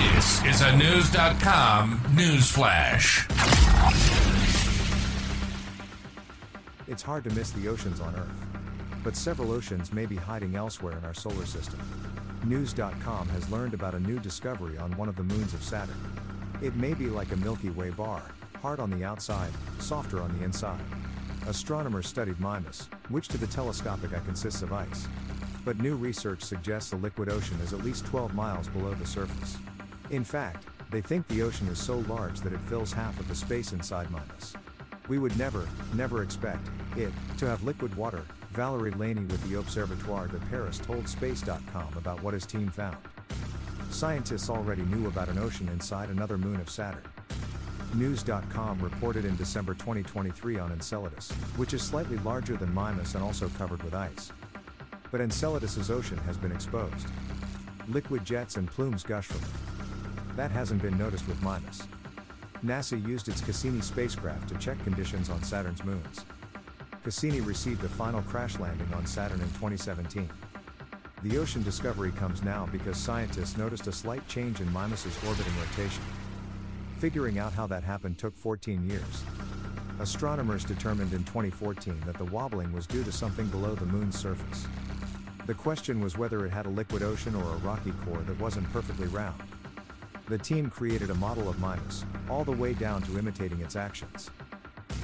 This is a News.com news flash. It's hard to miss the oceans on Earth. But several oceans may be hiding elsewhere in our solar system. News.com has learned about a new discovery on one of the moons of Saturn. It may be like a Milky Way bar, hard on the outside, softer on the inside. Astronomers studied Mimas, which to the telescopic eye consists of ice. But new research suggests the liquid ocean is at least 12 miles below the surface. In fact, they think the ocean is so large that it fills half of the space inside Mimas. We would never, never expect it to have liquid water, Valerie Lainey with the Observatoire de Paris told Space.com about what his team found. Scientists already knew about an ocean inside another moon of Saturn. News.com reported in December 2023 on Enceladus, which is slightly larger than Mimas and also covered with ice. But Enceladus's ocean has been exposed. Liquid jets and plumes gush from it. That hasn't been noticed with Mimas. NASA used its Cassini spacecraft to check conditions on Saturn's moons. Cassini received a final crash landing on Saturn in 2017. The ocean discovery comes now because scientists noticed a slight change in Mimas's orbiting rotation. Figuring out how that happened took 14 years. Astronomers determined in 2014 that the wobbling was due to something below the moon's surface. The question was whether it had a liquid ocean or a rocky core that wasn't perfectly round. The team created a model of Mimas, all the way down to imitating its actions.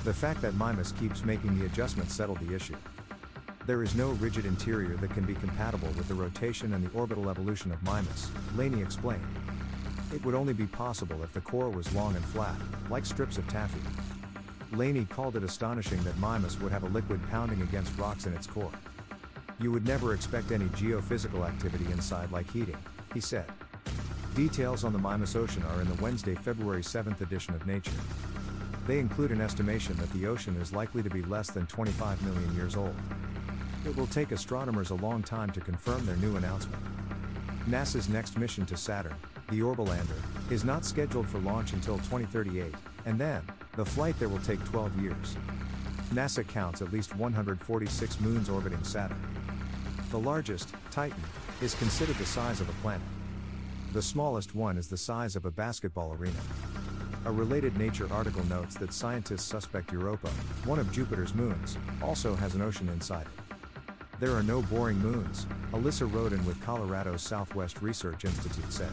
The fact that Mimas keeps making the adjustments settled the issue. There is no rigid interior that can be compatible with the rotation and the orbital evolution of Mimas, Lainey explained. It would only be possible if the core was long and flat, like strips of taffy. Lainey called it astonishing that Mimas would have a liquid pounding against rocks in its core. You would never expect any geophysical activity inside like heating, he said. Details on the Mimas Ocean are in the Wednesday, February 7th edition of Nature. They include an estimation that the ocean is likely to be less than 25 million years old. It will take astronomers a long time to confirm their new announcement. NASA's next mission to Saturn, the Orbilander, is not scheduled for launch until 2038, and then, the flight there will take 12 years. NASA counts at least 146 moons orbiting Saturn. The largest, Titan, is considered the size of a planet. The smallest one is the size of a basketball arena. A related Nature article notes that scientists suspect Europa, one of Jupiter's moons, also has an ocean inside it. There are no boring moons, Alyssa Rhoden with Colorado's Southwest Research Institute said.